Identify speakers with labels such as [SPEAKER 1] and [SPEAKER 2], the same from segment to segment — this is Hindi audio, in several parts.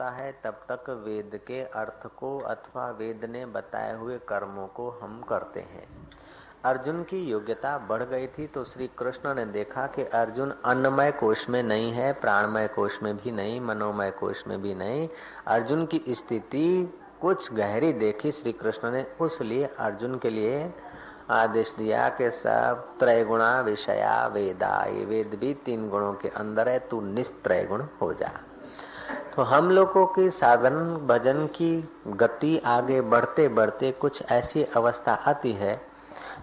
[SPEAKER 1] है तब तक वेद के अर्थ को अथवा वेद ने बताए हुए कर्मों को हम करते हैं। अर्जुन की योग्यता बढ़ गई थी तो श्री कृष्ण ने देखा कि अर्जुन अन्नमय कोष में नहीं है, प्राणमय कोश में भी नहीं, मनोमय कोष में भी नहीं। अर्जुन की स्थिति कुछ गहरी देखी श्री कृष्ण ने उस लिए अर्जुन के लिए आदेश दिया कि सब त्रय गुणा विषया वेदा ये वेद भी तीन गुणों के अंदर है, तू निस्त्रय गुण हो जा। तो हम लोगों की साधन, भजन की गति आगे बढ़ते बढ़ते कुछ ऐसी अवस्था आती है,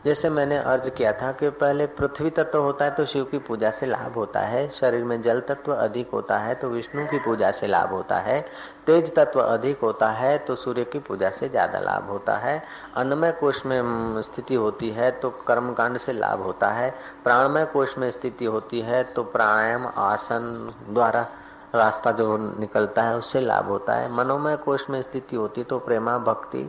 [SPEAKER 1] जैसे मैंने अर्ज़ किया था कि पहले पृथ्वी तत्व होता है तो शिव की पूजा से लाभ होता है, शरीर में जल तत्व अधिक होता है तो विष्णु की पूजा से लाभ होता है, तेज तत्व अधिक होता है तो सूर्य की पूजा से ज़्यादा लाभ होता है, अन्नमय कोष में स्थिति होती है तो कर्म कांड से लाभ होता है, प्राणमय कोष में स्थिति होती है तो प्राणायाम आसन द्वारा रास्ता जो निकलता है, उससे लाभ होता है। मनोमय कोष में स्थिति होती तो प्रेमा भक्ति,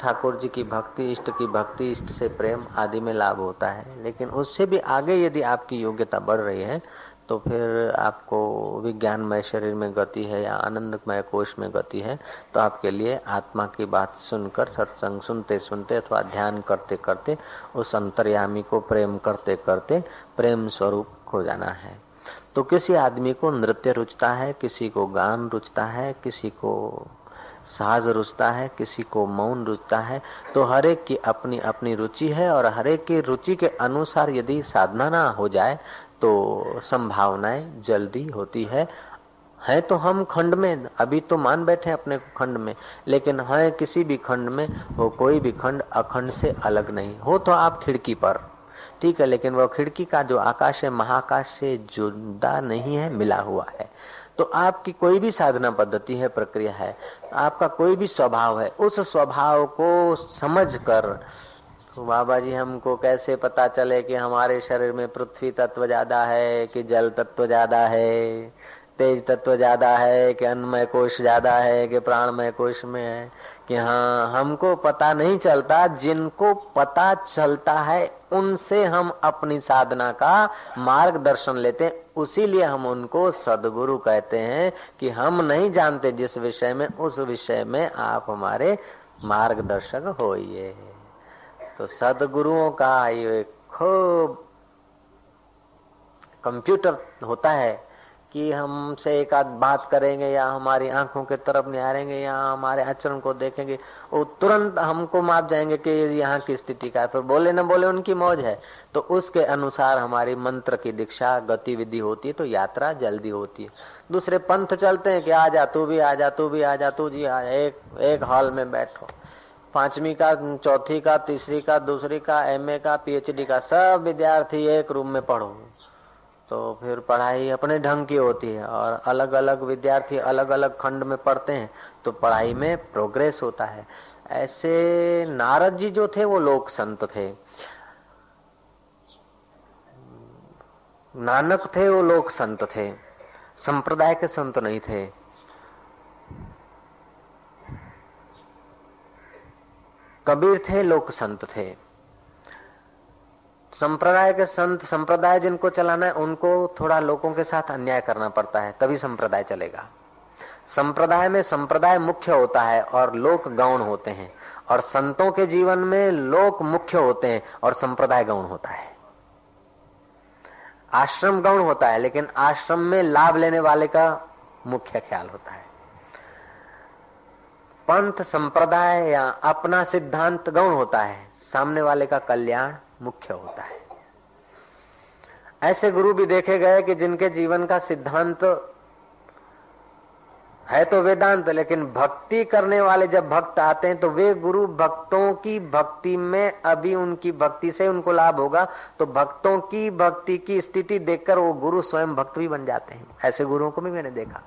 [SPEAKER 1] ठाकुर जी की भक्ति, इष्ट की भक्ति, इष्ट से प्रेम आदि में लाभ होता है। लेकिन उससे भी आगे यदि आपकी योग्यता बढ़ रही है तो फिर आपको विज्ञानमय शरीर में गति है या आनंदमय कोष में गति है तो आपके लिए आत्मा की बात सुनकर, सत्संग सुनते सुनते अथवा ध्यान करते करते, उस अंतर्यामी को प्रेम करते करते, प्रेम स्वरूप हो जाना है। तो किसी आदमी को नृत्य रुचता है, किसी को गान रुचता है, किसी को साज रुचता है, किसी को मौन रुचता है तो हर एक की अपनी अपनी रुचि है और हर एक की रुचि के अनुसार यदि साधना ना हो जाए तो संभावनाएँ जल्दी होती है। है तो हम खंड में, अभी तो मान बैठे अपने खंड में, लेकिन है किसी भी खंड में वो कोई भी खंड अखंड से अलग नहीं। हो तो आप खिड़की पर ठीक है, लेकिन वह खिड़की का जो आकाश है, महाकाश से जुदा नहीं है, मिला हुआ है। तो आपकी कोई भी साधना पद्धति है, प्रक्रिया है, आपका कोई भी स्वभाव है, उस स्वभाव को समझ कर तो बाबा जी, हमको कैसे पता चले कि हमारे शरीर में पृथ्वी तत्व ज़्यादा है, कि जल तत्व ज़्यादा है? तेज तत्व ज़्यादा है, कि अन्नमय कोश ज़्यादा है, कि प्राणमय कोश में है, कि हाँ हमको पता नहीं चलता, जिनको पता चलता है, उनसे हम अपनी साधना का मार्गदर्शन लेते हैं। उसी लिए हम उनको सदगुरु कहते हैं, कि हम नहीं जानते जिस विषय में, उस विषय में आप हमारे मार्गदर्शक होइए। तो सदगुरुओं का ये खूब कंप्यूटर होता है कि हमसे एक आध बात करेंगे या हमारी आँखों के तरफ़ निहारेंगे या हमारे आचरण को देखेंगे, वो तुरंत हमको माप जाएँगे कि यहाँ की स्थिति का है। फिर बोले न बोले उनकी मौज है। तो उसके अनुसार हमारी मंत्र की दीक्षा, गतिविधि होती है तो यात्रा जल्दी होती है। दूसरे पंथ चलते हैं कि आ जा तू भी, आ जा तू भी, आ जा तू जी, आ, एक एक हॉल में बैठो। पांचवी का, चौथी का, तीसरी का, दूसरी का, एमए का, पीएचडी का, सब विद्यार्थी एक रूम में पढ़ो। तो फिर पढ़ाई अपने ढंग की होती है और अलग अलग विद्यार्थी अलग अलग खंड में पढ़ते हैं तो पढ़ाई में प्रोग्रेस होता है। ऐसे नारद जी जो थे, वो लोक संत थे। नानक थे, वो लोक संत थे। संप्रदाय के संत नहीं थे। कबीर थे, लोक संत थे। संप्रदाय के संत, संप्रदाय जिनको चलाना है, उनको थोड़ा लोगों के साथ अन्याय करना पड़ता है, तभी संप्रदाय चलेगा। संप्रदाय में संप्रदाय मुख्य होता है और लोक गौण होते हैं। और संतों के जीवन में लोक मुख्य होते हैं और संप्रदाय गौण होता है। आश्रम गौण होता है, लेकिन आश्रम में लाभ लेने वाले का मुख्य ख्याल होता है। पंथ संप्रदाय या अपना सिद्धांत गौण होता है। सामने वाले का कल्याण मुख्य होता है। ऐसे गुरु भी देखे गए कि जिनके जीवन का सिद्धांत है तो वेदांत, लेकिन भक्ति करने वाले जब भक्त आते हैं तो वे गुरु भक्तों की भक्ति में, अभी उनकी भक्ति से उनको लाभ होगा तो भक्तों की भक्ति की स्थिति देखकर वो गुरु स्वयं भक्त भी बन जाते हैं। ऐसे गुरुओं को भी मैंने देखा।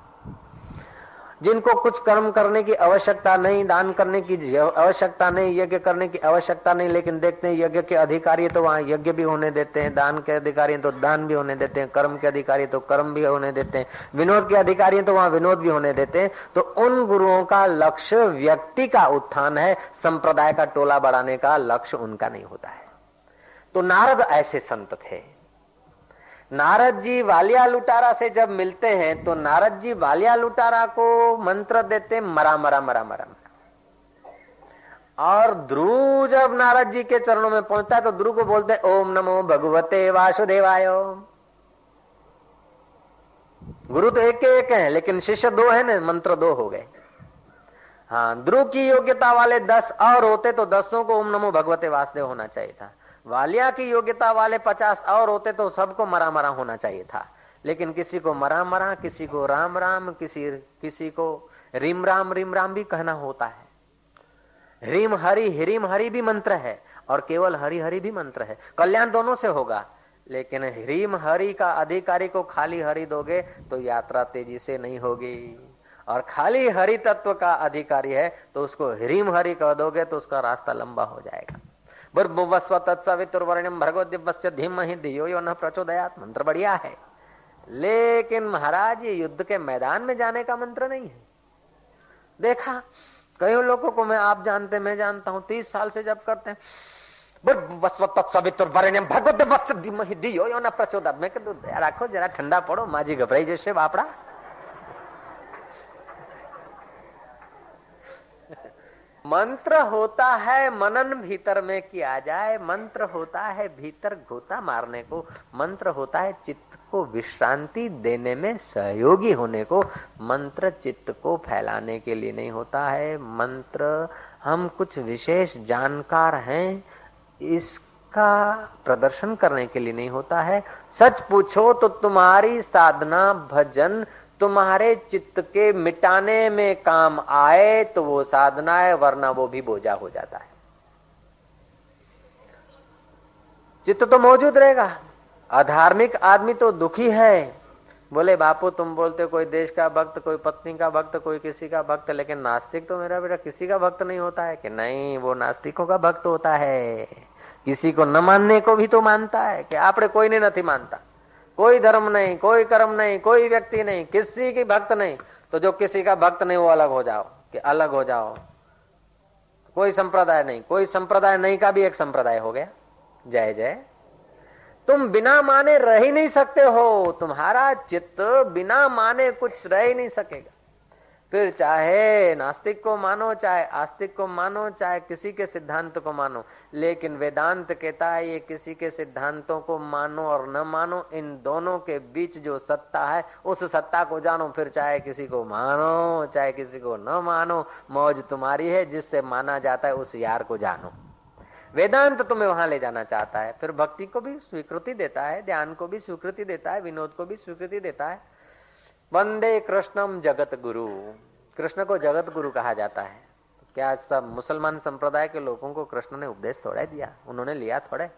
[SPEAKER 1] जिनको कुछ कर्म करने की आवश्यकता नहीं, दान करने की आवश्यकता नहीं, यज्ञ करने की आवश्यकता नहीं, लेकिन देखते हैं यज्ञ के अधिकारी तो वहाँ यज्ञ भी होने देते हैं, दान के अधिकारी तो दान भी होने देते हैं, कर्म के अधिकारी तो कर्म भी होने देते हैं, विनोद के अधिकारी तो वहाँ विनोद भी होने देते हैं। तो उन गुरुओं का लक्ष्य व्यक्ति का उत्थान है, संप्रदाय का टोला बढ़ाने का लक्ष्य उनका नहीं होता है। तो नारद ऐसे संत थे नारद जी वालिया लुटारा से जब मिलते हैं तो नारद जी वालिया लुटारा को मंत्र देते मरा मरा मरा मरा मरा। और ध्रुव जब नारद जी के चरणों में पहुँचता है तो ध्रुव को बोलते ओम नमो भगवते वासुदेवाय। गुरु तो एक के एक है, लेकिन शिष्य दो है ना, मंत्र दो हो गए। हाँ ध्रुव की योग्यता वाले दस और होते तो दसों को ओम नमो भगवते वासुदेव होना चाहिए था। वालिया की योग्यता वाले पचास और होते तो सबको मरा मरा होना चाहिए था। लेकिन किसी को मरा मरा किसी को राम राम किसी किसी को रिम राम रिम राम भी कहना होता है। रिम हरि, हिरिम हरि भी मंत्र है और केवल हरि हरि भी मंत्र है। कल्याण दोनों से होगा। लेकिन ह्रीम हरि का अधिकारी को खाली हरि दोगे तो यात्रा तेज़ी से नहीं होगी। और खाली हरि तत्व का अधिकारी है तो उसको ह्रीम हरि कह दोगे तो उसका रास्ता लंबा हो जाएगा। बुर्भुवस्व भगवत धीम ही दियो यो न प्रचोदयात। मंत्र बढ़िया है। लेकिन महाराज, ये युद्ध के मैदान में जाने का मंत्र नहीं है। देखा, कई लोगों को मैं, आप जानते, मैं जानता हूँ, तीस साल से जब करते हैं भगवत दियो यो मैं कहूँ राखो, जरा ठंडा पड़ो माजी घबराई जैसे बापड़ा मंत्र होता है, मनन भीतर में किया जाए। मंत्र होता है, भीतर घोता मारने को। मंत्र होता है, चित्त को विश्रांति देने में सहयोगी होने को। मंत्र चित्त को फैलाने के लिए नहीं होता है। मंत्र, हम कुछ विशेष जानकार हैं, इसका प्रदर्शन करने के लिए नहीं होता है। सच पूछो तो तुम्हारी साधना, भजन तुम्हारे चित्त के मिटाने में काम आए तो वो साधना है, वरना वो भी बोझा हो जाता है। चित्त तो मौजूद रहेगा। अधार्मिक आदमी तो दुखी है। बोले, बापू, तुम बोलते कोई देश का भक्त, कोई पत्नी का भक्त, कोई किसी का भक्त, लेकिन नास्तिक तो मेरा बेटा किसी का भक्त नहीं होता है कि नहीं, वो नास्तिकों का भक्त होता है। किसी को न मानने को भी तो मानता है कि आपने कोई नहीं मानता। कोई धर्म नहीं, कोई कर्म नहीं, कोई व्यक्ति नहीं, किसी की भक्त नहीं तो जो किसी का भक्त नहीं, वो अलग हो जाओ, कि अलग हो जाओ। कोई संप्रदाय नहीं, कोई संप्रदाय नहीं का भी एक संप्रदाय हो गया। जय जय। तुम बिना माने रह ही नहीं सकते हो, तुम्हारा चित्त बिना माने कुछ रह ही नहीं सकेगा। फिर चाहे, नास्तिक को मानो, चाहे आस्तिक को मानो, चाहे किसी के सिद्धांत को मानो। लेकिन वेदांत कहता है, ये किसी के सिद्धांतों को मानो और न मानो, इन दोनों के बीच जो सत्ता है, उस सत्ता को जानो, फिर चाहे किसी को मानो, चाहे किसी को न मानो, मौज तुम्हारी है, जिससे माना जाता है, उस यार को जानो। वेदांत तुम्हें वहाँ ले जाना चाहता है, फिर भक्ति को भी स्वीकृति देता है, ध्यान को भी स्वीकृति देता है, विनोद को भी स्वीकृति देता है। वंदे कृष्णम जगत गुरु। कृष्ण को जगत गुरु कहा जाता है। क्या सब मुसलमान संप्रदाय के लोगों को कृष्ण ने उपदेश थोड़ा दिया? उन्होंने लिया थोड़े।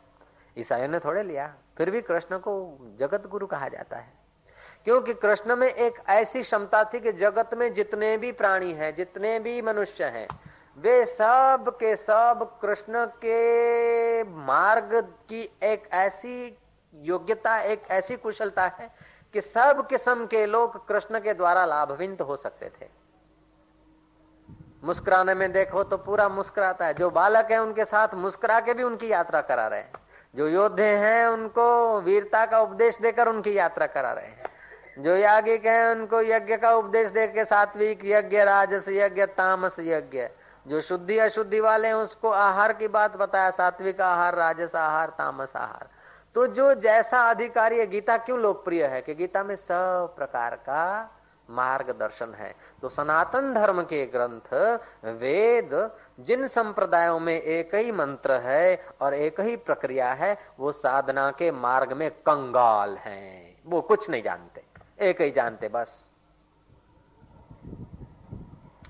[SPEAKER 1] ईसाइयों ने थोड़े लिया। फिर भी कृष्ण को जगत गुरु कहा जाता है। क्योंकि कृष्ण में एक ऐसी क्षमता थी कि जगत में जितने भी प्राणी हैं, जितने भी मनुष्य हैं, वे सब के सब कृष्ण के मार्ग की एक ऐसी योग्यता, एक ऐसी कुशलता है कि सब किस्म के लोग कृष्ण के द्वारा लाभविंत हो सकते थे। मुस्कुराने में देखो तो पूरा मुस्कुराता है। जो बालक है, उनके साथ मुस्कुरा के भी उनकी यात्रा करा रहे हैं। जो योद्धे हैं, उनको वीरता का उपदेश देकर उनकी यात्रा करा रहे हैं। जो यागिक है, उनको यज्ञ का उपदेश दे के सात्विक यज्ञ, राजस यज्ञ, तामस यज्ञ। जो शुद्धि अशुद्धि वाले हैं, उसको आहार की बात बताया। सात्विक आहार, राजस आहार, तामस आहार। तो जो जैसा अधिकारी है, गीता क्यों लोकप्रिय है? कि गीता में सब प्रकार का मार्गदर्शन है। तो सनातन धर्म के ग्रंथ, वेद, जिन संप्रदायों में एक ही मंत्र है और एक ही प्रक्रिया है, वो साधना के मार्ग में कंगाल हैं। वो कुछ नहीं जानते, एक ही जानते, बस।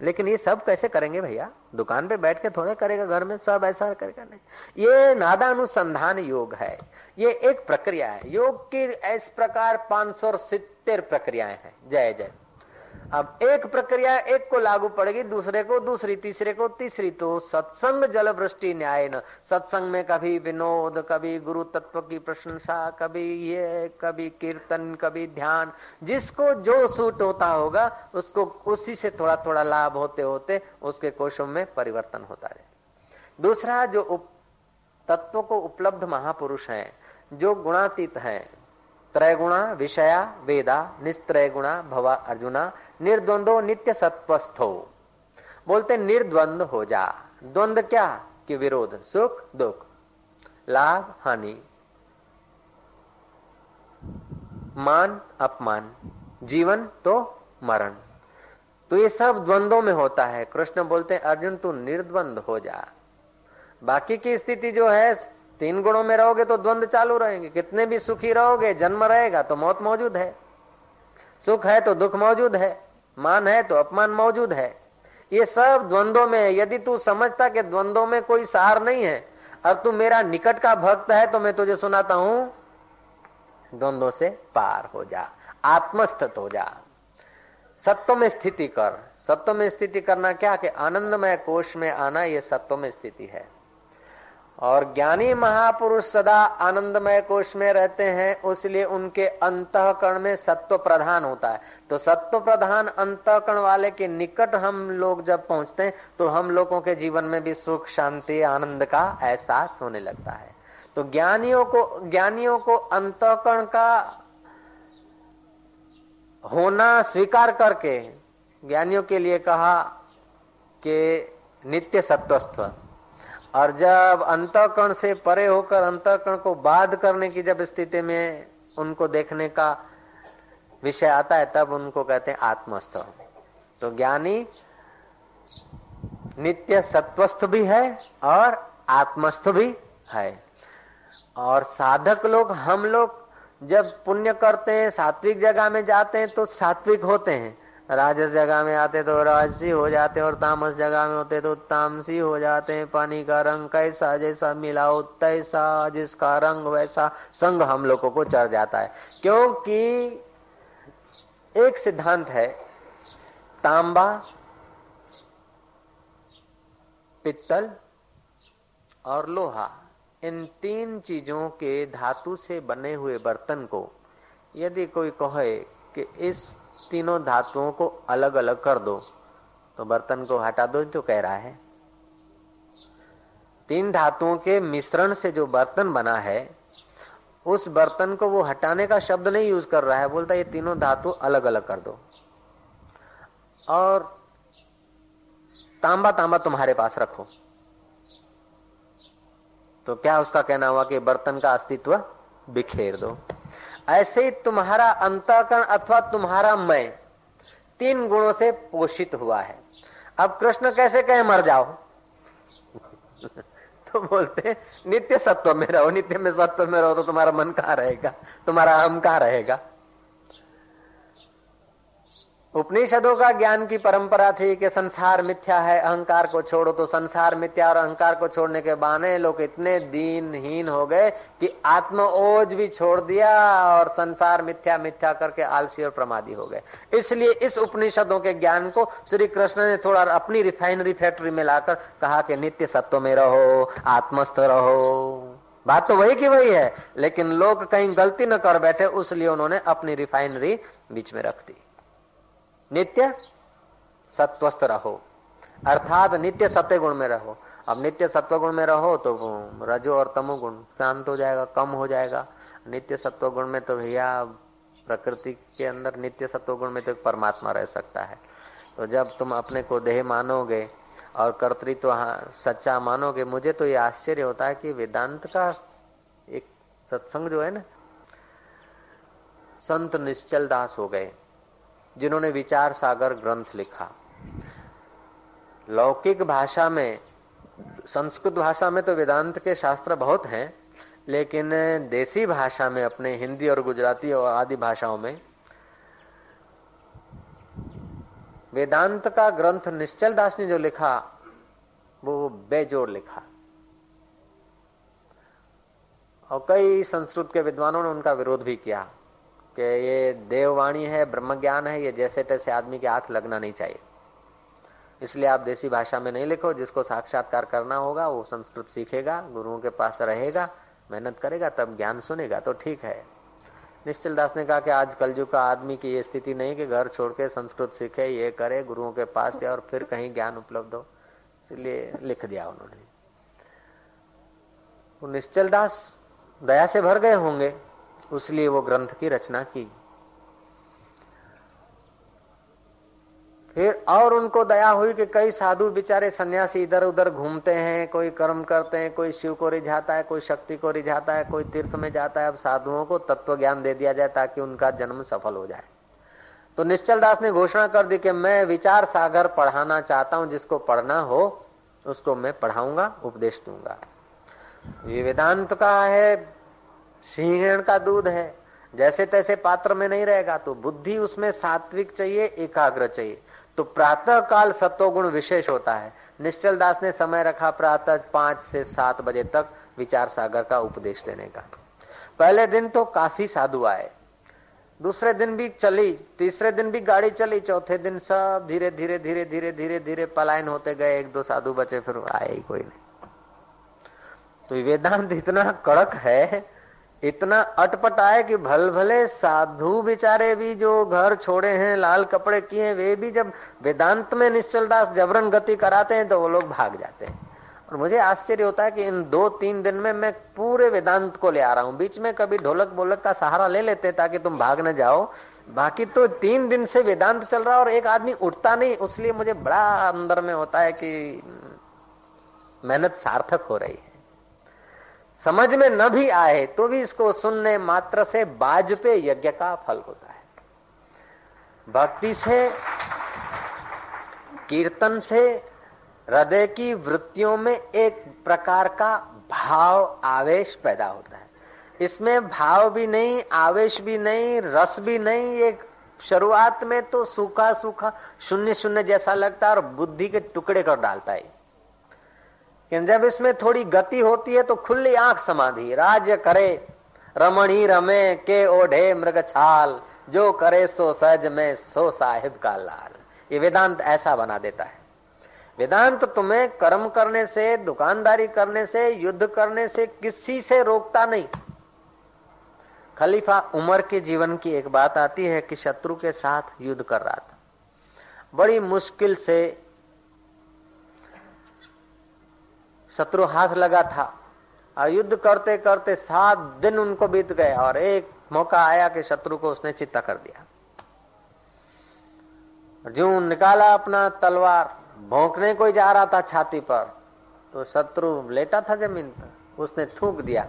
[SPEAKER 1] लेकिन ये सब कैसे करेंगे भैया? दुकान पे बैठ के थोड़े करेगा, घर में सब ऐसा करेगा नहीं। ये नादा अनुसंधान योग है। ये एक प्रक्रिया है। योग की इस प्रकार पाँच सौ सितर प्रक्रियाएँ हैं। जय जय। अब एक प्रक्रिया एक को लागू पड़ेगी, दूसरे को दूसरी, तीसरे को तीसरी। तो सत्संग जल वृष्टि न्याय न सत्संग में कभी विनोद, कभी गुरु तत्व की प्रशंसा, कभी ये, कभी कीर्तन, कभी ध्यान। जिसको जो सूट होता होगा, उसको उसी से थोड़ा थोड़ा लाभ होते होते उसके कोशों में परिवर्तन होता रहे दूसरा, जो तत्व को उपलब्ध महापुरुष है, जो गुणातीत है त्रय गुणा विषया, वेदा निस्त्रय गुणा भवा अर्जुना निर्द्वंदो नित्य सत्वस्थो। बोलते निर्द्वंद हो जा। द्वंद क्या? कि विरोध, सुख, दुख, लाभ, हानि। मान, अपमान। जीवन तो मरण। तो ये सब द्वंद्वों में होता है। कृष्ण बोलते हैं अर्जुन, तू निर्द्वंद हो जा। बाकी की स्थिति जो है, तीन गुणों में रहोगे तो द्वंद चालू रहेंगे। कितने भी सुखी रहोगे, जन्म रहेगा तो मौत मौजूद है। सुख है तो दुख मौजूद है। मान है तो अपमान मौजूद है। ये सब द्वंद्वों में, यदि तू समझता कि द्वंद्वों में कोई सार नहीं है और तू मेरा निकट का भक्त है तो मैं तुझे सुनाता हूँ। द्वंद्वों से पार हो जा, आत्मस्थित हो जा। सत्व में स्थिति कर। सत्व में स्थिति करना क्या कि आनंदमय कोष में आना यह सत्व में स्थिति है। और ज्ञानी महापुरुष सदा आनंदमय कोष में रहते हैं इसलिए उनके अंतकरण में सत्व प्रधान होता है। तो सत्व प्रधान अंतकरण वाले के निकट हम लोग जब पहुँचते हैं तो हम लोगों के जीवन में भी सुख, शांति, आनंद का एहसास होने लगता है। तो ज्ञानियों को ज्ञानियों को अंतकरण का होना स्वीकार करके ज्ञानियों के लिए कहा कि नित्य सत्वस्थ। और जब अंतकरण से परे होकर अंतकरण को बाध करने की जब स्थिति में उनको देखने का विषय आता है, तब उनको कहते हैं आत्मस्थ। तो ज्ञानी नित्य सत्वस्थ भी है और आत्मस्थ भी है। और साधक लोग, हम लोग जब पुण्य करते हैं, सात्विक जगह में जाते हैं तो सात्विक होते हैं। राजस जगह में आते तो राजसी हो जाते और तामस जगह में होते तो तामसी हो जाते। हैं पानी का रंग कैसा जैसा मिलाओ तैसा, जिसका रंग वैसा। संग हम लोगों को चढ़ जाता है। क्योंकि एक सिद्धांत है, तांबा पित्तल और लोहा, इन तीन चीज़ों के धातु से बने हुए बर्तन को, यदि कोई कहे कि इस तीनों धातुओं को अलग अलग कर दो। तो बर्तन को हटा दो तो कह रहा है। तीन धातुओं के मिश्रण से जो बर्तन बना है, उस बर्तन को वो हटाने का शब्द नहीं यूज़ कर रहा है, बोलता ये तीनों धातु अलग अलग कर दो। और तांबा तांबा तुम्हारे पास रखो। तो क्या उसका कहना हुआ कि बर्तन का अस्तित्व बिखेर दो? ऐसे ही तुम्हारा अंतकरण अथवा तुम्हारा मैं तीन गुणों से पोषित हुआ है। अब कृष्ण कैसे कहे, मर जाओ? तो बोलते, नित्य सत्व में रहो, नित्य में सत्व में रहो तो तुम्हारा मन कहाँ रहेगा? तुम्हारा अहम कहाँ रहेगा? उपनिषदों का ज्ञान की परंपरा थी कि संसार मिथ्या है, अहंकार को छोड़ो तो संसार मिथ्या और अहंकार को छोड़ने के बहाने लोग इतने दीनहीन हो गए कि आत्म ओज भी छोड़ दिया और संसार मिथ्या मिथ्या करके आलसी और प्रमादी हो गए। इसलिए इस उपनिषदों के ज्ञान को श्री कृष्ण ने थोड़ा अपनी रिफाइनरी फैक्ट्री में लाकर कहा कि नित्य सत्व में रहो, आत्मस्थ रहो। बात तो वही की वही है, लेकिन लोग कहीं गलती न कर बैठे, उसलिए उन्होंने अपनी रिफाइनरी बीच में रख दी। नित्य सत्वस्थ रहो। अर्थात नित्य सत्य गुण में रहो। अब नित्य सत्व गुण में रहो तो रजो और तमो गुण शांत हो जाएगा, कम हो जाएगा। नित्य सत्व गुण में तो भैया प्रकृति के अंदर नित्य सत्व गुण में तो एक परमात्मा रह सकता है। तो जब तुम अपने को देह मानोगे और कर्तृत्व तो सच्चा मानोगे, मुझे तो ये आश्चर्य होता है कि वेदांत का एक सत्संग जो है ना, संत निश्चल दास हो गए। जिन्होंने विचार सागर ग्रंथ लिखा। लौकिक भाषा में, संस्कृत भाषा में तो वेदांत के शास्त्र बहुत हैं, लेकिन देसी भाषा में अपने हिंदी और गुजराती और आदि भाषाओं में, वेदांत का ग्रंथ निश्चल दास ने जो लिखा, वो बेजोड़ लिखा। और कई संस्कृत के विद्वानों ने उनका विरोध भी किया। कि ये देववाणी है ब्रह्म ज्ञान है, ये जैसे तैसे आदमी के हाथ लगना नहीं चाहिए। इसलिए आप देसी भाषा में नहीं लिखो, जिसको साक्षात्कार करना होगा, वो संस्कृत सीखेगा, गुरुओं के पास रहेगा, मेहनत करेगा, तब ज्ञान सुनेगा तो ठीक है। निश्चल दास ने कहा कि आज कलयुग का आदमी की ये स्थिति नहीं कि घर छोड़ के संस्कृत सीखे, ये करे, गुरुओं के पास जाए और फिर कहीं ज्ञान उपलब्ध हो। इसलिए लिख दिया उन्होंने। वो निश्चल दास दया से भर गए होंगे। उसलिए वो ग्रंथ की रचना की। फिर और उनको दया हुई कि कई साधु बेचारे सन्यासी इधर उधर घूमते हैं, कोई कर्म करते हैं, कोई शिव को रिझाता है, कोई शक्ति को रिझाता है, कोई तीर्थ में जाता है। अब साधुओं को तत्व ज्ञान दे दिया जाए ताकि उनका जन्म सफल हो जाए। तो निश्चल दास ने घोषणा कर दी कि मैं विचार सागर पढ़ाना चाहता हूँ, जिसको पढ़ना हो, उसको मैं पढ़ाऊँगा, उपदेश दूँगा। ये वेदांत का है सिंहण का दूध है। जैसे तैसे पात्र में नहीं रहेगा तो बुद्धि उसमें सात्विक चाहिए, एकाग्र चाहिए। तो प्रातः काल सत्वगुण विशेष होता है। निश्चल दास ने समय रखा प्रातः पाँच से सात बजे तक विचार सागर का उपदेश देने का। पहले दिन तो काफ़ी साधु आए। दूसरे दिन भी चली, तीसरे दिन भी गाड़ी चली, चौथे दिन सब धीरे धीरे धीरे धीरे धीरे धीरे पलायन होते गए। एक दो साधु बचे, फिर आए ही कोई नहीं। तो वेदांत इतना कड़क है इतना अटपट आए कि भल भले साधु बेचारे भी जो घर छोड़े हैं, लाल कपड़े किए, वे भी जब वेदांत में निश्चल दास जबरन गति कराते हैं तो वो लोग भाग जाते हैं। और मुझे आश्चर्य होता है कि इन दो तीन दिन में मैं पूरे वेदांत को ले आ रहा हूँ। बीच में कभी ढोलक बोलक का सहारा ले लेते हैं ताकि तुम भाग न जाओ। बाकी तो तीन दिन से वेदांत चल रहा और एक आदमी उठता नहीं, उसलिए मुझे बड़ा अंदर में होता है कि मेहनत सार्थक हो रही है। समझ में न भी आए तो भी इसको सुनने मात्र से बाज पे यज्ञ का फल होता है। भक्ति से, कीर्तन से, हृदय की वृत्तियों में एक प्रकार का भाव, आवेश पैदा होता है। इसमें भाव भी नहीं, आवेश भी नहीं, रस भी नहीं, एक शुरुआत में तो सूखा सूखा शून्य शून्य जैसा लगता है और बुद्धि के टुकड़े कर डालता है। कि जब इसमें थोड़ी गति होती है तो खुली आँख समाधि। राज्य करे, रमणी रमे, के ओढ़े मृग छाल। जो करे सो सहज में, सो साहिब का लाल। ये वेदांत ऐसा बना देता है। वेदांत तुम्हें कर्म करने से, दुकानदारी करने से, युद्ध करने से किसी से रोकता नहीं। खलीफा उमर के जीवन की एक बात आती है कि शत्रु के साथ युद्ध कर रहा था। बड़ी मुश्किल से शत्रु हाथ लगा था। और युद्ध करते करते सात दिन उनको बीत गए और एक मौका आया कि शत्रु को उसने चित्ता कर दिया। जो निकाला अपना तलवार, भोंकने को जा रहा था छाती पर तो शत्रु लेटा था ज़मीन पर। उसने थूक दिया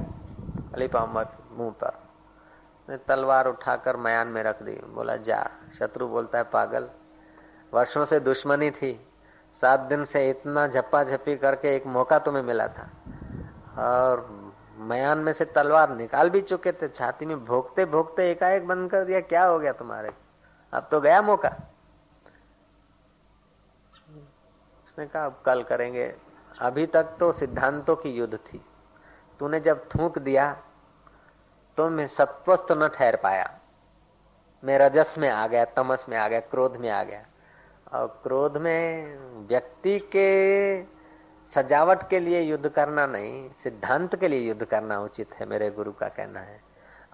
[SPEAKER 1] अलीपा उमर मुँह पर। तलवार उठाकर मयान में रख दी। बोला, जा। शत्रु बोलता है, पागल, वर्षों से दुश्मनी थी। सात दिन से इतना झप्पा झप्पी करके एक मौका तुम्हें मिला था। और मयान में से तलवार निकाल भी चुके थे, छाती में भोगते भोगते एकाएक बंद कर दिया, क्या हो गया तुम्हारे? अब तो गया मौका। उसने कहा, अब कल करेंगे। अभी तक तो सिद्धांतों की युद्ध थी। तूने जब थूक दिया तो मैं सत्वस्थ न ठहर पाया। मैं रजस में आ गया, तमस में आ गया, क्रोध में आ गया। और क्रोध में व्यक्ति के सजावट के लिए युद्ध करना नहीं, सिद्धांत के लिए युद्ध करना उचित है, मेरे गुरु का कहना है।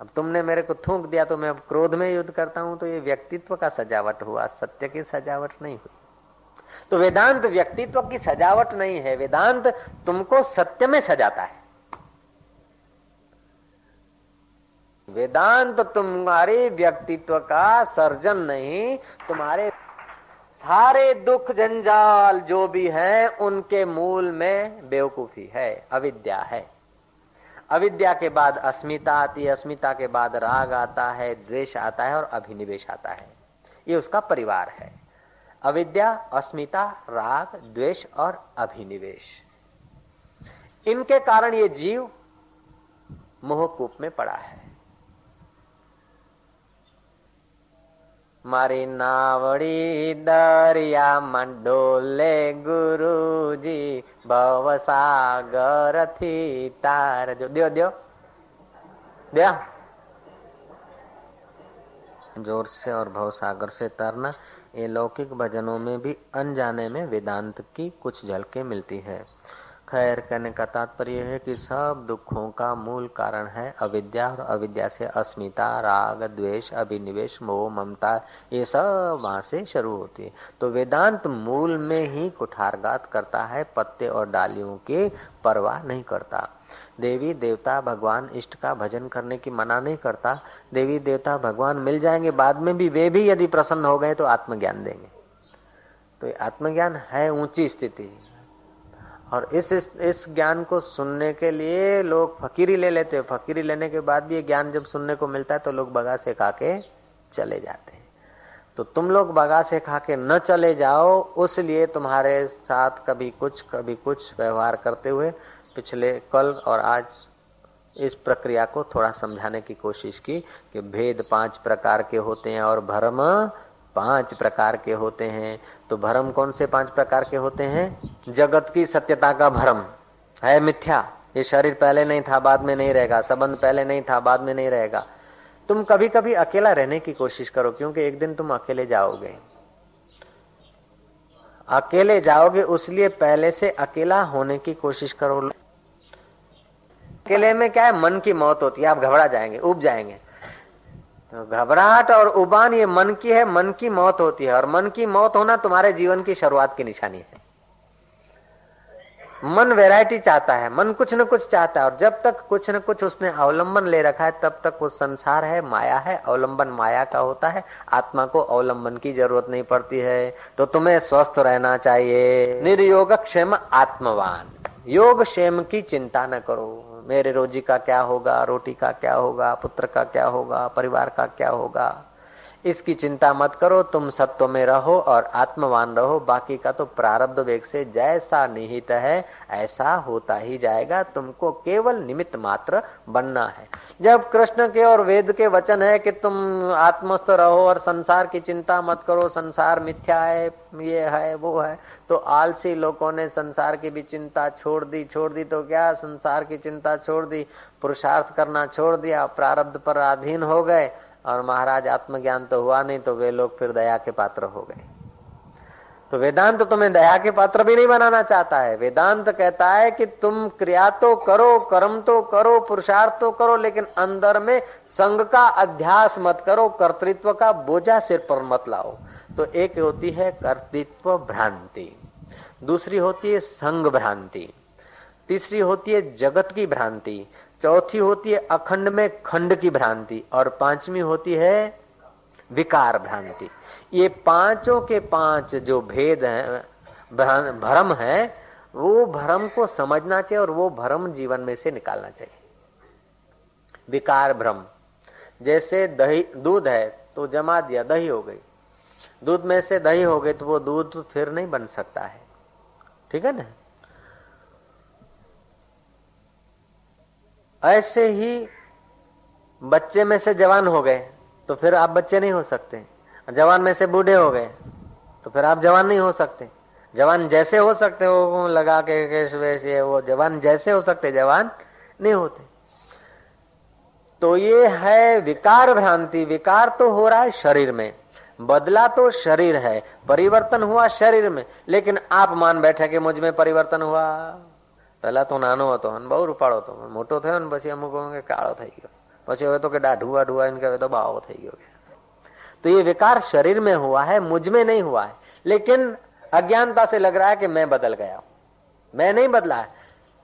[SPEAKER 1] अब तुमने मेरे को थूक दिया तो मैं अब क्रोध में युद्ध करता हूँ तो ये व्यक्तित्व का सजावट हुआ, सत्य की सजावट नहीं हुई। तो वेदांत व्यक्तित्व की सजावट नहीं है, वेदांत तुमको सत्य में सजाता है। वेदांत तुम्हारे व्यक्तित्व का सर्जन नहीं, तुम्हारे सारे दुख जंजाल जो भी है, उनके मूल में बेवकूफ़ी है, अविद्या है। अविद्या के बाद अस्मिता आती है, अस्मिता के बाद राग आता है, द्वेष आता है और अभिनिवेश आता है। ये उसका परिवार है। अविद्या, अस्मिता, राग, द्वेष और अभिनिवेश। इनके कारण ये जीव मोहकूप में पड़ा है। મારી નાવડી દરિયામાં ડોલે ગુરુજી ભવસાગર થી તાર જો દો દો दया जोर से और भव सागर से तरना ये लौकिक भजनों में भी अनजाने में वेदांत की कुछ झलकें मिलती है खैर कहने का तात्पर्य है कि सब दुखों का मूल कारण है अविद्या और अविद्या से अस्मिता, राग, द्वेष, अभिनिवेश, मोह, ममता, ये सब वहाँ से शुरू होती है। तो वेदांत मूल में ही कुठारघात करता है, पत्ते और डालियों की परवाह नहीं करता। देवी, देवता, भगवान इष्ट का भजन करने की मना नहीं करता। देवी, देवता, भगवान मिल जाएँगे, बाद में भी वे भी यदि प्रसन्न हो गए तो आत्मज्ञान देंगे। तो आत्मज्ञान है ऊँची स्थिति। और इस इस, इस ज्ञान को सुनने के लिए लोग फकीरी ले लेते हैं। फकीरी लेने के बाद भी ये ज्ञान जब सुनने को मिलता है तो लोग बगा से खा के चले जाते हैं। तो तुम लोग बगा से खा के न चले जाओ उस लिए तुम्हारे साथ कभी कुछ कभी कुछ व्यवहार करते हुए पिछले कल और आज इस प्रक्रिया को थोड़ा समझाने की कोशिश की कि भेद पाँच प्रकार के होते हैं और भरम पाँच प्रकार के होते हैं तो भरम कौन से पाँच प्रकार के होते हैं? जगत की सत्यता का भरम। है मिथ्या। ये शरीर पहले नहीं था, बाद में नहीं रहेगा। संबंध पहले नहीं था, बाद में नहीं रहेगा। तुम कभी कभी अकेला रहने की कोशिश करो, क्योंकि एक दिन तुम अकेले जाओगे। अकेले जाओगे, उसलिए पहले से अकेला होने की कोशिश करो। अकेले में क्या है? मन की मौत होती है, आप घबरा जाएँगे उब जाएँगे। तो घबराहट और उबान ये मन की है, मन की मौत होती है। और मन की मौत होना तुम्हारे जीवन की शुरुआत की निशानी है। मन वैरायटी चाहता है, मन कुछ न कुछ चाहता है। और जब तक कुछ न कुछ उसने अवलंबन ले रखा है, तब तक वो संसार है, माया है। अवलंबन माया का होता है। आत्मा को अवलंबन की ज़रूरत नहीं पड़ती है। तो तुम्हें स्वस्थ रहना चाहिए। निर्योग क्षेम आत्मवान। योग क्षेम की चिंता न करो। मेरे रोजी का क्या होगा, रोटी का क्या होगा, पुत्र का क्या होगा, परिवार का क्या होगा? इसकी चिंता मत करो, तुम सत्व में रहो और आत्मवान रहो, बाकी का तो प्रारब्ध वेग से जैसा निहित है, ऐसा होता ही जाएगा, तुमको केवल निमित्त मात्र बनना है। जब कृष्ण के और वेद के वचन है कि तुम आत्मस्थ रहो और संसार की चिंता मत करो, संसार मिथ्या है, ये है, वो है तो आलसी लोगों ने संसार की भी चिंता छोड़ दी छोड़ दी तो क्या? संसार की चिंता छोड़ दी, पुरुषार्थ करना छोड़ दिया, प्रारब्ध पर अधीन हो गए। और महाराज आत्मज्ञान तो हुआ नहीं तो वे लोग फिर दया के पात्र हो गए। तो वेदांत तो तुम्हें दया के पात्र भी नहीं बनाना चाहता है। वेदांत कहता है कि तुम क्रिया तो करो, कर्म तो करो, पुरुषार्थ तो करो, लेकिन अंदर में संग का अध्यास मत करो, कर्तृत्व का बोझा सिर पर मत लाओ। तो एक होती है कर्तृत्व भ्रांति, दूसरी होती है संग भ्रांति, तीसरी होती है जगत की भ्रांति चौथी होती है अखंड में खंड की भ्रांति और पांचवी होती है विकार भ्रांति। ये पाँचों के पाँच जो भेद हैं भ्रम है, वो भ्रम को समझना चाहिए और वो भ्रम जीवन में से निकालना चाहिए। विकार भ्रम। जैसे दही, दूध है तो जमा दिया, दही हो गई। दूध में से दही हो गई तो वो दूध फिर नहीं बन सकता है। ठीक है ना? ऐसे ही बच्चे में से जवान हो गए तो फिर आप बच्चे नहीं हो सकते। जवान में से बूढ़े हो गए तो फिर आप जवान नहीं हो सकते। जवान जैसे हो सकते हो, लगा के, केश वेश, ये वो, जवान जैसे हो सकते, जवान नहीं होते। तो ये है विकार भ्रांति। विकार तो हो रहा है शरीर में। बदला तो शरीर है। परिवर्तन हुआ शरीर में। लेकिन आप मान बैठे कि मुझमें परिवर्तन हुआ। પહેલાં તો નાનો હતો અને બહુ રૂપાળો હતો મોટો થયો ને પછી અમુક કે કાળો થઈ ગયો પછી હવે તો કે ડાઢુઆ વાઢું આવીને કે હવે તો બાવો થઈ ગયો તો એ વિકાર શરીર મેં હુઆ है મુજમે નહીં હુઆ हुआ લેકિન અજ્ઞાનતા સે લગ लग रहा है कि मैं बदल गया हूँ मैं नहीं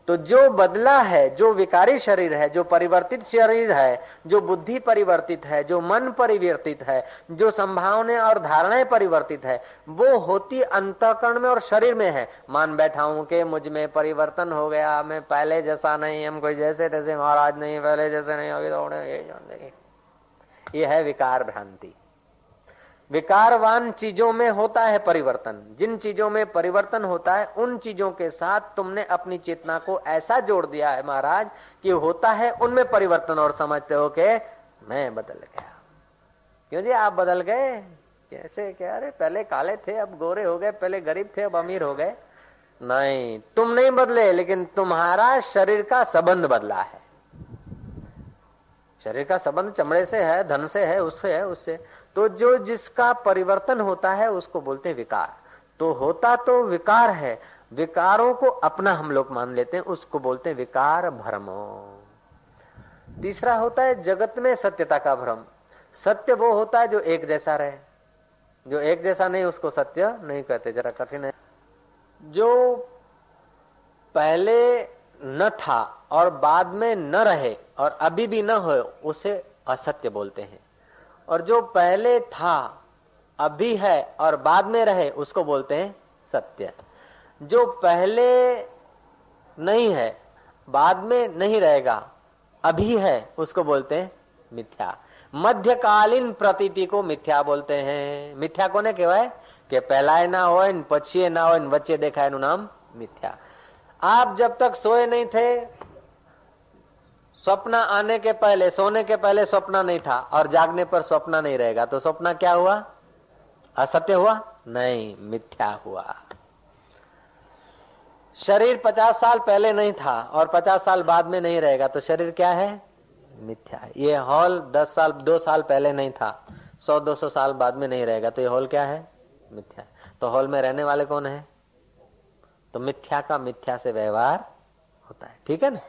[SPEAKER 1] तो जो बदला है, जो विकारी शरीर है, जो परिवर्तित शरीर है, जो बुद्धि परिवर्तित है, जो मन परिवर्तित है, जो संभावना और धारणाएँ परिवर्तित है, वो होती अंतकरण में और शरीर में है। मान बैठा हूँ कि मुझमें परिवर्तन हो गया, मैं पहले जैसा नहीं, हम कोई जैसे तैसे महाराज नहीं, पहले जैसे नहीं, अभी तो ये है विकार भ्रांति। विकारवान चीज़ों में होता है परिवर्तन। जिन चीज़ों में परिवर्तन होता है, उन चीज़ों के साथ तुमने अपनी चेतना को ऐसा जोड़ दिया है महाराज कि होता है उनमें परिवर्तन और समझते हो के मैं बदल गया। क्यों जी आप बदल गए? कैसे? क्या? अरे पहले काले थे, अब गोरे हो गए, पहले गरीब थे, अब अमीर हो गए। नहीं, तुम नहीं बदले, लेकिन तुम्हारा शरीर का संबंध बदला है। शरीर का संबंध चमड़े से है, धन से है, उससे है, उससे। तो जो जिसका परिवर्तन होता है, उसको बोलते हैं विकार। तो होता तो विकार है, विकारों को अपना हम लोग मान लेते हैं, उसको बोलते हैं विकार भ्रम। तीसरा होता है जगत में सत्यता का भ्रम। सत्य वो होता है जो एक जैसा रहे। जो एक जैसा नहीं, उसको सत्य नहीं कहते, जरा कठिन है। जो पहले न था और बाद में न रहे और अभी भी न हो, उसे असत्य बोलते हैं। और जो पहले था अभी है और बाद में रहे उसको बोलते हैं सत्य जो पहले नहीं है बाद में नहीं रहेगा अभी है उसको बोलते हैं मिथ्या मध्यकालीन प्रतीति को मिथ्या बोलते हैं मिथ्या कोने કહેવાય કે પહેલાય ના હોય ને પછી ના હોય ને વચ્ચે દેખાય એનું નામ मिथ्या आप जब तक सोए नहीं थे स्वप्न आने के पहले, सोने के पहले स्वप्न नहीं था और जागने पर स्वप्न नहीं रहेगा। तो स्वप्न क्या हुआ? असत्य हुआ? नहीं, मिथ्या हुआ। शरीर पचास साल पहले नहीं था और पचास साल बाद में नहीं रहेगा। तो शरीर क्या है? मिथ्या। ये हॉल दस साल, दो साल पहले नहीं था। सौ, दो सौ साल बाद में नहीं रहेगा। तो ये हॉल क्या है? मिथ्या। तो हॉल में रहने वाले कौन है? तो मिथ्या का मिथ्या से व्यवहार होता है। ठीक है ना?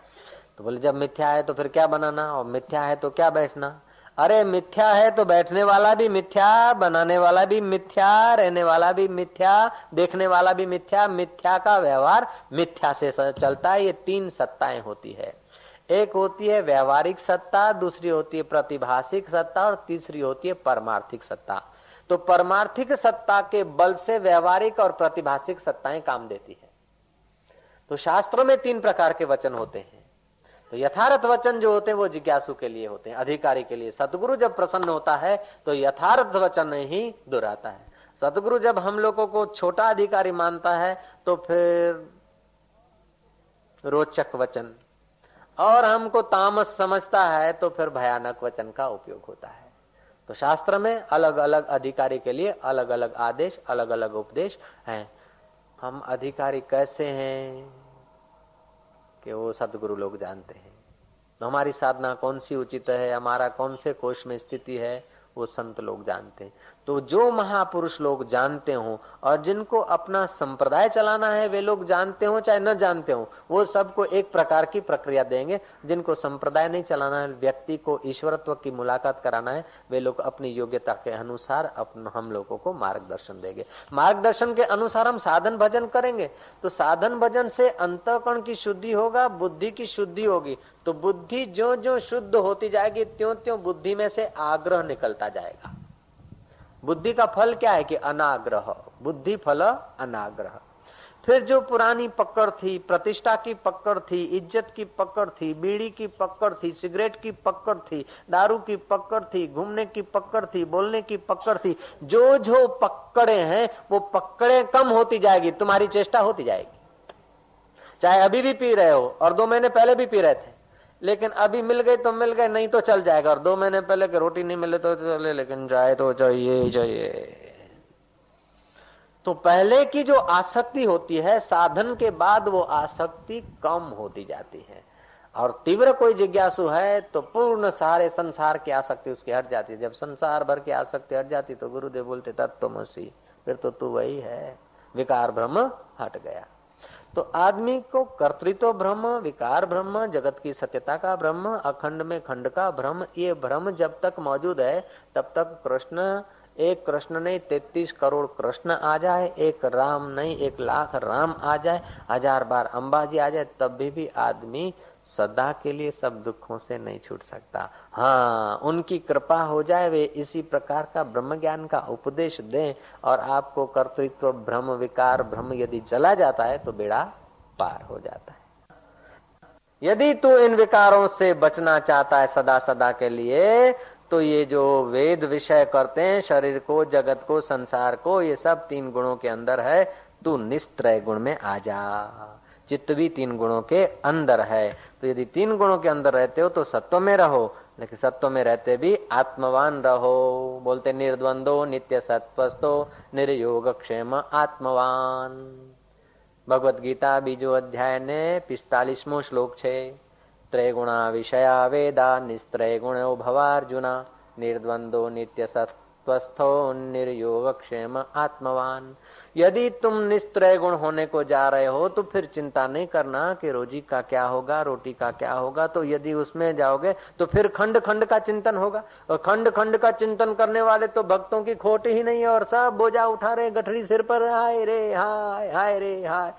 [SPEAKER 1] तो बोले, जब मिथ्या है तो फिर क्या बनाना और मिथ्या है तो क्या बैठना? अरे, मिथ्या है तो बैठने वाला भी मिथ्या, बनाने वाला भी मिथ्या, रहने वाला भी मिथ्या, देखने वाला भी मिथ्या मिथ्या का व्यवहार मिथ्या से चलता है। ये तीन सत्ताएँ होती है। एक होती है व्यवहारिक सत्ता, दूसरी होती है प्रतिभाषिक सत्ता और तीसरी होती है परमार्थिक सत्ता। तो परमार्थिक सत्ता के बल से व्यवहारिक और प्रतिभाषिक सत्ताएँ काम देती है। तो शास्त्रों में तीन प्रकार के वचन होते हैं। तो यथार्थ वचन जो होते हैं, वो जिज्ञासु के लिए होते हैं, अधिकारी के लिए। सतगुरु जब प्रसन्न होता है तो यथार्थ वचन ही दोहराता है। सतगुरु जब हम लोगों को छोटा अधिकारी मानता है तो फिर रोचक वचन। और हमको तामस समझता है तो फिर भयानक वचन का उपयोग होता है। तो शास्त्र में अलग अलग अधिकारी के लिए अलग अलग आदेश अलग अलग उपदेश हैं। हम अधिकारी कैसे हैं? कि वो सदगुरु लोग जानते हैं। तो हमारी साधना कौन सी उचित है? हमारा कौन से कोष में स्थिति है? वो संत लोग जानते हैं। तो जो महापुरुष लोग जानते हो और जिनको अपना संप्रदाय चलाना है, वे लोग जानते हो चाहे न जानते हो, वो सबको एक प्रकार की प्रक्रिया देंगे। जिनको संप्रदाय नहीं चलाना है, व्यक्ति को ईश्वरत्व की मुलाकात कराना है, वे लोग अपनी योग्यता के अनुसार अपन, हम लोगों को मार्गदर्शन देंगे। मार्गदर्शन के अनुसार हम साधन भजन करेंगे। तो साधन भजन से अंतकरण की शुद्धि होगा, बुद्धि की शुद्धि होगी। तो बुद्धि जो जो शुद्ध होती जाएगी त्यों त्यों बुद्धि में से आग्रह निकलता जाएगा। बुद्धि का फल क्या है कि अनाग्रह? बुद्धि फल अनाग्रह। फिर जो पुरानी पकड़ थी, प्रतिष्ठा की पकड़ थी, इज़्ज़त की पकड़ थी, बीड़ी की पकड़ थी, सिगरेट की पकड़ थी, दारू की पकड़ थी, घूमने की पकड़ थी, बोलने की पकड़ थी, जो जो पकड़े हैं, वो पकड़े कम होती जाएगी, तुम्हारी चेष्टा होती जाएगी। चाहे अभी भी पी रहे हो, और दो महीने पहले भी पी रहे थे। लेकिन अभी मिल गए तो मिल गए नहीं तो चल जाएगा। और दो महीने पहले के रोटी नहीं मिले तो चले, लेकिन जाए तो चाहिए चाहिए। तो पहले की जो आसक्ति होती है, साधन के बाद वो आसक्ति कम होती जाती है। और तीव्र कोई जिज्ञासु है तो पूर्ण सारे संसार की आसक्ति उसकी हट जाती है। जब संसार भर की आसक्ति हट जाती तो गुरुदेव बोलते तत्व फिर तो तू वही है। विकार भ्रम हट गया। तो आदमी को कर्तृत्व ब्रह्म विकार ब्रह्म जगत की सत्यता का ब्रह्म अखंड में खंड का भ्रम ये भ्रम जब तक मौजूद है तब तक कृष्ण एक कृष्ण नहीं तैतीस करोड़ कृष्ण आ जाए एक राम नहीं एक लाख राम आ जाए हज़ार बार अंबाजी आ जाए तब भी, भी आदमी सदा के लिए सब दुखों से नहीं छूट सकता। हाँ उनकी कृपा हो जाए, वे इसी प्रकार का ब्रह्म ज्ञान का उपदेश दें और आपको कर्तृत्व, भ्रम, विकार, भ्रम यदि चला जाता है तो बेड़ा पार हो जाता है। यदि तू इन विकारों से बचना चाहता है सदा सदा के लिए तो ये जो वेद विषय करते हैं, शरीर को, जगत को, संसार को, ये सब तीन गुणों के अंदर है, तू निस्त्रय गुण में आ जा। चित्त भी तीन गुणों के अंदर है तो यदि तीन गुणों के अंदर रहते हो तो सत्व में रहो लेकिन सत्व में रहते भी आत्मवान रहो बोलते निर्द्वंदो नित्य सत्वस्तो निर्योग क्षेम आत्मवान भगवत गीता बीजो अध्याय ने पिस्तालीसमो श्लोक छे ત્રૈગુણા વિષયા વેદા નિસ્ત્રય ગુણો ભવાર્જુના निर्द्वंदो नित्य सत्वस्थो निर्योग क्षेम आत्मवान यदि तुम निस्त्रय गुण होने को जा रहे हो तो फिर चिंता नहीं करना कि रोजी का क्या होगा, रोटी का क्या होगा। तो यदि उसमें जाओगे तो फिर खंड खंड का चिंतन होगा। और खंड खंड का चिंतन करने वाले तो भक्तों की खोट ही नहीं है और सब बोझा उठा रहे गठरी सिर पर, हाय रे, हाय हाय रे, हाय।